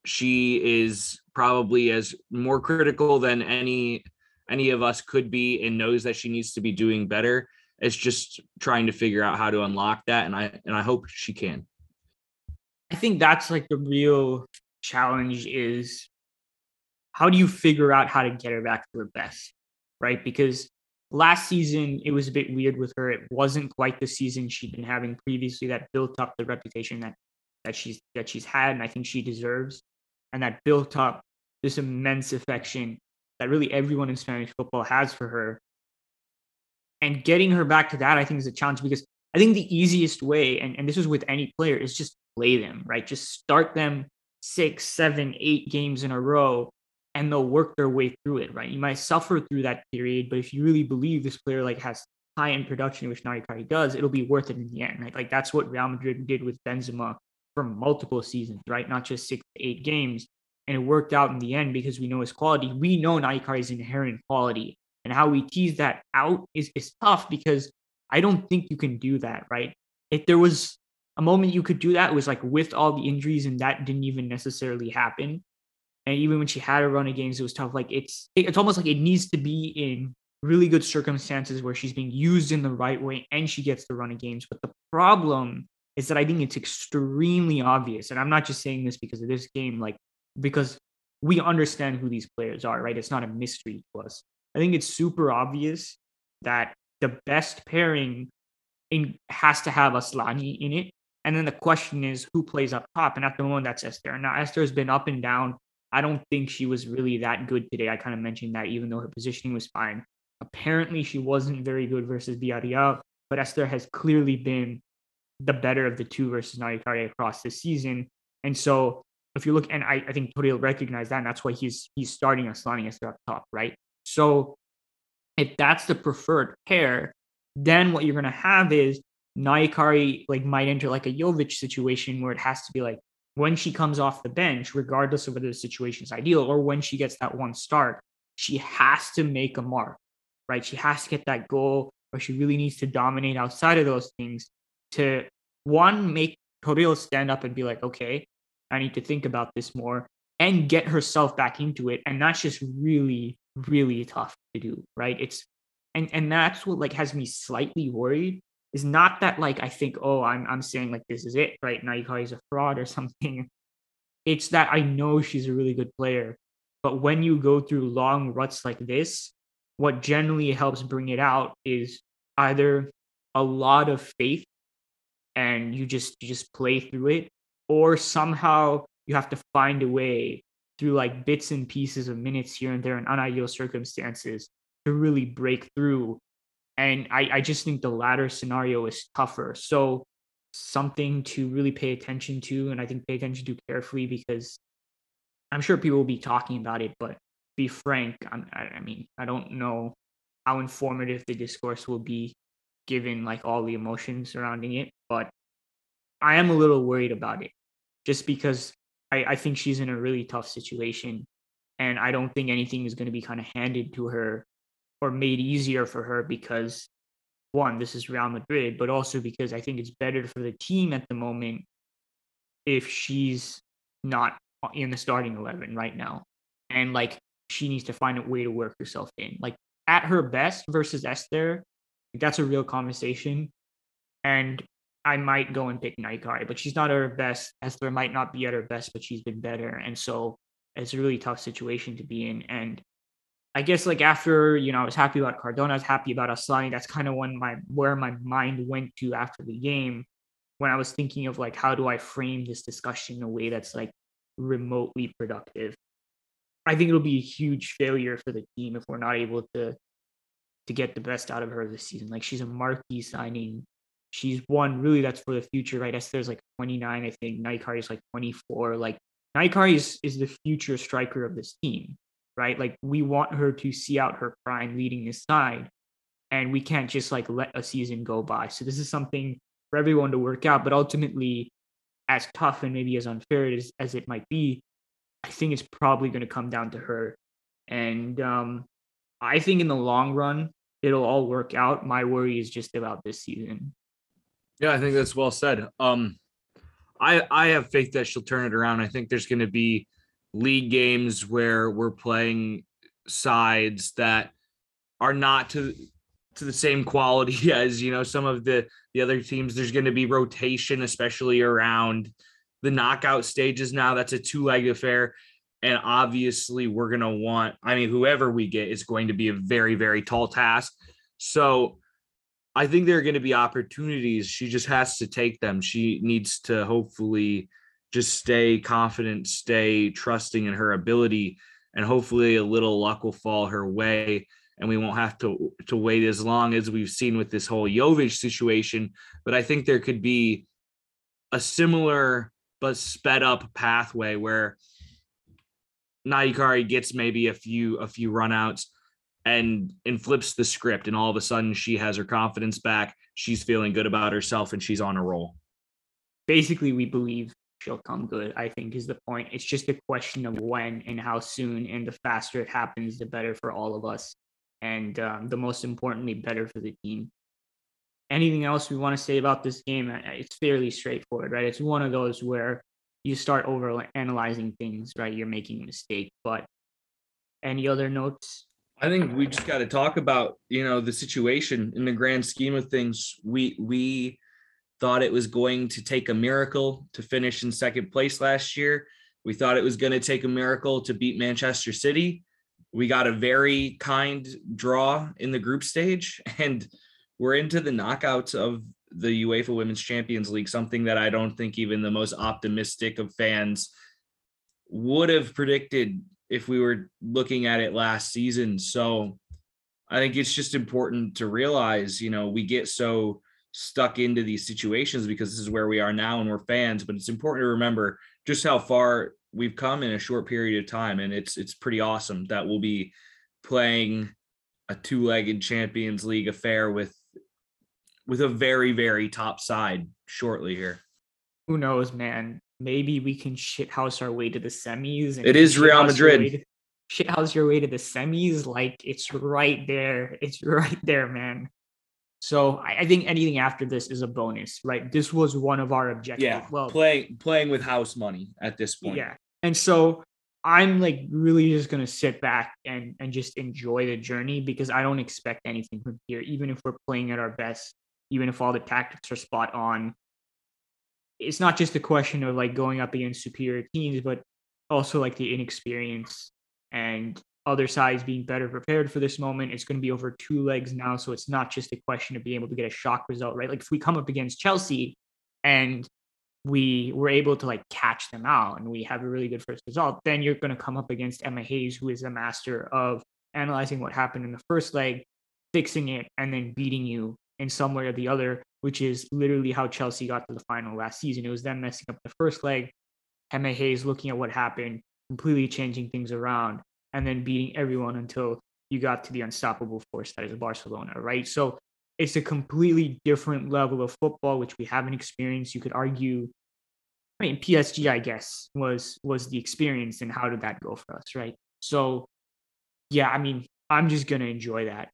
she is probably as more critical than any any of us could be and knows that she needs to be doing better. It's just trying to figure out how to unlock that and I and I hope she can. I think that's like the real challenge is how do you figure out how to get her back to her best? Right? Because last season it was a bit weird with her. It wasn't quite the season she'd been having previously that built up the reputation that that she's that she's had and I think she deserves and that built up this immense affection that really everyone in Spanish football has for her. And getting her back to that, I think, is a challenge because I think the easiest way, and, and this is with any player, is just play them, right? Just start them six, seven, eight games in a row and they'll work their way through it, right? You might suffer through that period, but if you really believe this player like has high end production, which Nahikari does, it'll be worth it in the end, right? Like that's what Real Madrid did with Benzema for multiple seasons, right? Not just six eight games. And it worked out in the end because we know his quality. We know Nahikari's inherent quality. And how we tease that out is, is tough because I don't think you can do that, right? If there was a moment you could do that, it was like with all the injuries, and that didn't even necessarily happen and even when she had a run of games, it was tough. Like it's it's almost like it needs to be in really good circumstances where she's being used in the right way and she gets the run of games. But the problem is that I think it's extremely obvious, and I'm not just saying this because of this game, like because we understand who these players are, right? It's not a mystery to us. I think it's super obvious that the best pairing in has to have Asllani in it. And then the question is who plays up top? And at the moment, that's Esther. Now Esther has been up and down I don't think she was really that good today. I kind of mentioned that even though her positioning was fine. Apparently, she wasn't very good versus Villarreal, but Esther has clearly been the better of the two versus Nahikari across this season. And so if you look, and I, I think Toril recognized that, and that's why he's he's starting Asllani Esther up top, right? So if that's the preferred pair, then what you're gonna have is Nahikari like might enter like a Jovic situation where it has to be like when she comes off the bench, regardless of whether the situation is ideal or when she gets that one start, she has to make a mark, right? She has to get that goal or she really needs to dominate outside of those things to one, make Toril stand up and be like, okay, I need to think about this more and get herself back into it. And that's just really, really tough to do, right? It's and and that's what like has me slightly worried is not that like I think, oh, I'm I'm saying like this is it, right? Now you call he's a fraud or something. It's that I know she's a really good player. But when you go through long ruts like this, what generally helps bring it out is either a lot of faith and you just you just play through it, or somehow you have to find a way through like bits and pieces of minutes here and there in unideal circumstances to really break through and I, I just think the latter scenario is tougher. So something to really pay attention to, and I think pay attention to carefully because I'm sure people will be talking about it, but be frank, I'm, I, I mean, I don't know how informative the discourse will be given like all the emotions surrounding it, but I am a little worried about it just because I, I think she's in a really tough situation. And I don't think anything is going to be kind of handed to her or made easier for her because one, this is Real Madrid, but also because I think it's better for the team at the moment if she's not in the starting 11 right now. And like she needs to find a way to work herself in. Like at her best versus Esther, that's a real conversation. And I might go and pick Nahikari, but she's not at her best. Esther might not be at her best, but she's been better. And so it's a really tough situation to be in. And I guess like after you know I was happy about Cardona, I was happy about Asllani. That's kind of when my where my mind went to after the game when I was thinking of like how do I frame this discussion in a way that's like remotely productive. I think it'll be a huge failure for the team if we're not able to to get the best out of her this season. Like she's a marquee signing. She's one really that's for the future, right? Esther's like 29, I think. Nahikari is like 24. Like Nahikari is, is the future striker of this team, right? Like we want her to see out her prime leading this side. And we can't just like let a season go by. So this is something for everyone to work out. But ultimately, as tough and maybe as unfair as, as it might be, I think it's probably going to come down to her. And um, I think in the long run, it'll all work out. My worry is just about this season. Yeah, I think that's well said. Um, I I have faith that she'll turn it around. I think there's going to be league games where we're playing sides that are not to to the same quality as you know some of the the other teams. There's going to be rotation, especially around the knockout stages. Now that's a two leg affair, and obviously we're going to want. I mean, whoever we get is going to be a very very tall task. So I think there are going to be opportunities. She just has to take them. She needs to hopefully just stay confident, stay trusting in her ability, and hopefully a little luck will fall her way. And we won't have to to wait as long as we've seen with this whole Jovic situation. But I think there could be a similar but sped up pathway where Nahikari gets maybe a few a few runouts and and flips the script and all of a sudden she has her confidence back she's feeling good about herself and she's on a roll. Basically we believe she'll come good i think is the point. It's just a question of when and how soon and the faster it happens the better for all of us and um, the most importantly better for the team. Anything else we want to say about this game? It's fairly straightforward right? It's one of those where you start over analyzing things right? You're making a mistake but any other notes I think we just got to talk about, you know, the situation in the grand scheme of things. We we thought it was going to take a miracle to finish in second place last year. We thought it was going to take a miracle to beat Manchester City. We got a very kind draw in the group stage and we're into the knockouts of the UEFA Women's Champions League, something that I don't think even the most optimistic of fans would have predicted if we were looking at it last season. So I think it's just important to realize, you know, we get so stuck into these situations because this is where we are now and we're fans, but it's important to remember just how far we've come in a short period of time and it's it's pretty awesome that we'll be playing a two-legged Champions League affair with with a very very top side shortly here. Who knows, man? Maybe we can shithouse our way to the semis. it is Real Madrid. Shithouse your way to the semis, like it's right there. It's right there, man. So I, I, think anything after this is a bonus, right? This was one of our objectives. Yeah, well, playing playing with house money at this point. Yeah, and so I'm like really just gonna sit back and and just enjoy the journey because I don't expect anything from here, even if we're playing at our best, even if all the tactics are spot on, it's not just a question of like going up against superior teams, but also like the inexperience and other sides being better prepared for this moment. It's going to be over two legs now. So it's not just a question of being able to get a shock result, right? Like if we come up against Chelsea and we were able to like catch them out and we have a really good first result, then you're going to come up against Emma Hayes, who is a master of analyzing what happened in the first leg, fixing it, and then beating you in some way or the other which is literally how Chelsea got to the final last season. It was them messing up the first leg, Emma Hayes looking at what happened, completely changing things around, and then beating everyone until you got to the unstoppable force that is Barcelona, right? So it's a completely different level of football, which we haven't experienced. You could argue, I mean, PSG, I guess, was was the experience, and how did that go for us, right? So, yeah, I mean, I'm just gonna enjoy that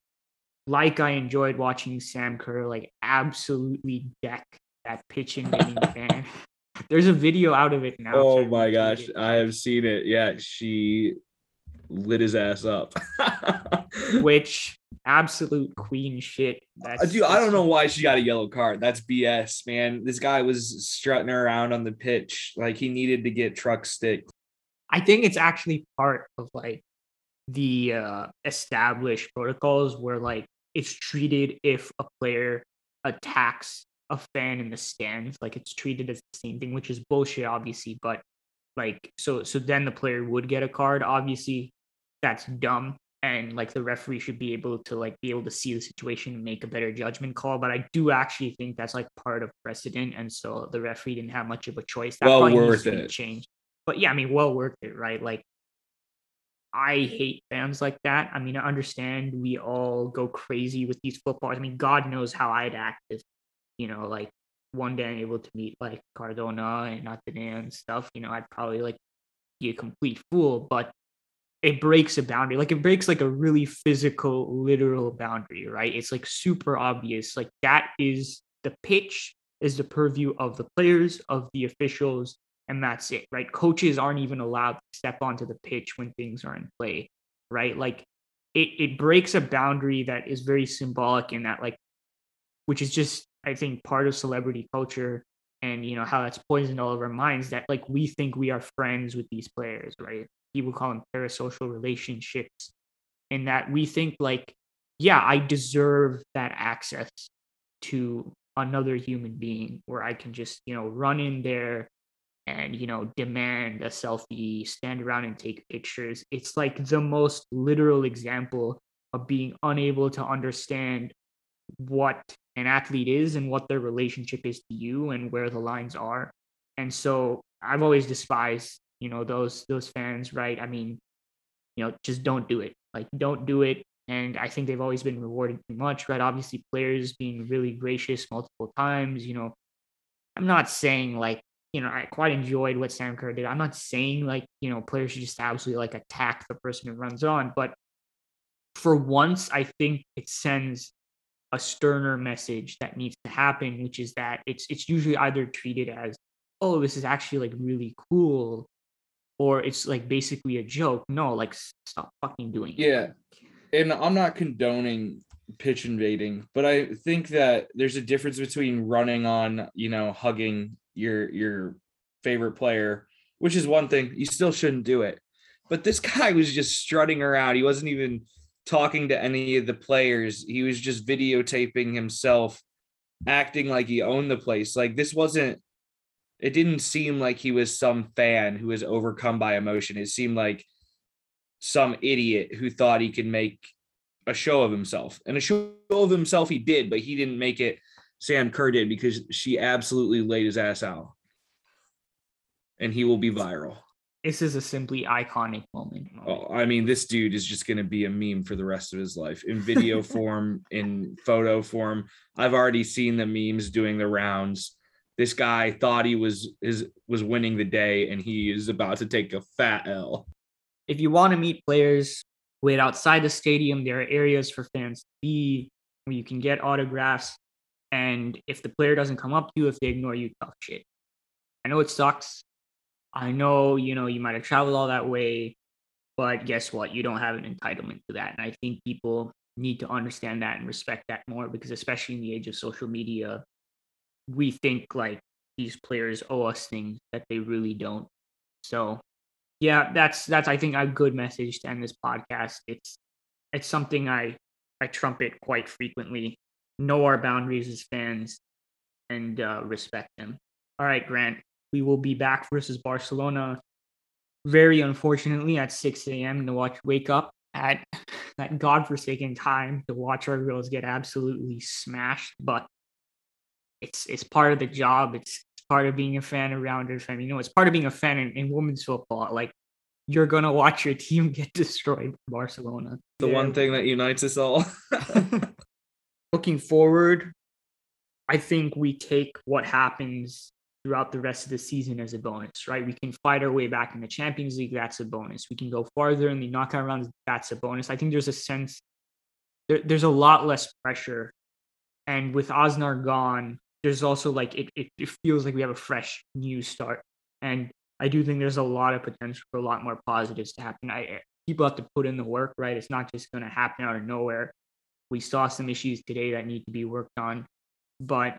like I enjoyed watching Sam Kerr like absolutely deck that pitching winning fan. There's a video out of it now. Oh my gosh, I have seen it. Yeah, she lit his ass up. Which absolute queen shit. That's, uh, Dude, I don't know why she got a yellow card. That's BS, man. This guy was strutting around on the pitch like he needed to get truck stick. I think it's actually part of like the uh established protocols where like it's treated if a player attacks a fan in the stands like it's treated as the same thing which is bullshit obviously but like so so then the player would get a card obviously that's dumb and like the referee should be able to like be able to see the situation and make a better judgment call. But I do actually think that's like part of precedent, and so the referee didn't have much of a choice. That Well worth it. changed. But yeah, I mean, well worth it, right? Like, I hate fans like that. I mean, I understand we all go crazy with these footballs. I mean, God knows how I'd act if, you know, like one day I'm able to meet like Cardona and Nathalie and stuff. You know, I'd probably like be a complete fool, but it breaks a boundary. Like it breaks like a really physical, literal boundary, right? It's like super obvious. Like that is the pitch is the purview of the players, of the officials, and that's it, right? Coaches aren't even allowed to step onto the pitch when things are in play, right? Like it it breaks a boundary that is very symbolic in that, like, which is just I think part of celebrity culture and you know how that's poisoned all of our minds that like we think we are friends with these players, right? People call them parasocial relationships, and that we think like, yeah, I deserve that access to another human being where I can just, you know, run in there and, you know, demand a selfie, stand around and take pictures. It's like the most literal example of being unable to understand what an athlete is and what their relationship is to you and where the lines are. And so I've always despised, you know, those those fans, right? I mean, you know, just don't do it. Like don't do it. And I think they've always been rewarded too much, right? Obviously, players being really gracious multiple times, you know. I'm not saying like, you know, I quite enjoyed what Sam Kerr did. I'm not saying like, you know, players should just absolutely like attack the person who runs on, but for once, I think it sends a sterner message that needs to happen, which is that it's it's usually either treated as, oh, this is actually like really cool, or it's like basically a joke. No, like stop fucking doing it. Yeah. And I'm not condoning pitch invading, but I think that there's a difference between running on, you know, hugging your your favorite player, which is one thing. You still shouldn't do it. But this guy was just strutting around. He wasn't even talking to any of the players. He was just videotaping himself acting like he owned the place. Like this wasn't it didn't seem like he was some fan who was overcome by emotion. It seemed like some idiot who thought he could make a show of himself. And a show of himself he did, but he didn't make it Sam Kerr did because she absolutely laid his ass out. And he will be viral. This is a simply iconic moment. Oh, I mean, this dude is just going to be a meme for the rest of his life in video form, in photo form. I've already seen the memes doing the rounds. This guy thought he was is was winning the day, and he is about to take a fat L. if you want to meet players, wait outside the stadium. There are areas for fans to be where you can get autographs. And if the player doesn't come up to you, if they ignore you, tough shit. I know it sucks. I know, you know, you might have traveled all that way, but guess what? You don't have an entitlement to that. And I think people need to understand that and respect that more because, especially in the age of social media, we think like these players owe us things that they really don't. So yeah, that's that's I think a good message to end this podcast. It's it's something I I trumpet quite frequently. Know our boundaries as fans and uh, respect them. All right, Grant, we will be back versus Barcelona. Very unfortunately, at 6 a.m. to watch wake up at that godforsaken time to watch our girls get absolutely smashed. But it's it's part of the job. It's part of being a fan around your family. You know, it's part of being a fan in, in women's football. Like you're gonna watch your team get destroyed by Barcelona. The one thing that unites us all. Looking forward, I think we take what happens throughout the rest of the season as a bonus, right? We can fight our way back in the Champions League, that's a bonus. We can go farther in the knockout rounds, that's a bonus. I think there's a sense there, there's a lot less pressure. And with Aznar gone, there's also like it, it, it feels like we have a fresh new start. And I do think there's a lot of potential for a lot more positives to happen. I eh, people have to put in the work, right? It's not just gonna happen out of nowhere. We saw some issues today that need to be worked on, but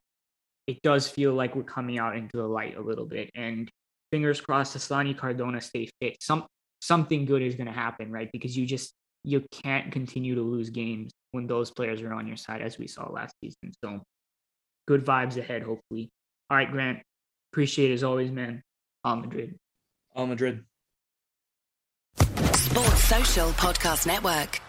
it does feel like we're coming out into the light a little bit. And fingers crossed, Asllani Cardona stay fit. Some something good is gonna happen, right? Because you just you can't continue to lose games when those players are on your side, as we saw last season. So good vibes ahead, hopefully. All right, Grant. Appreciate it as always, man. All Madrid. All Madrid. Sports Social Podcast Network.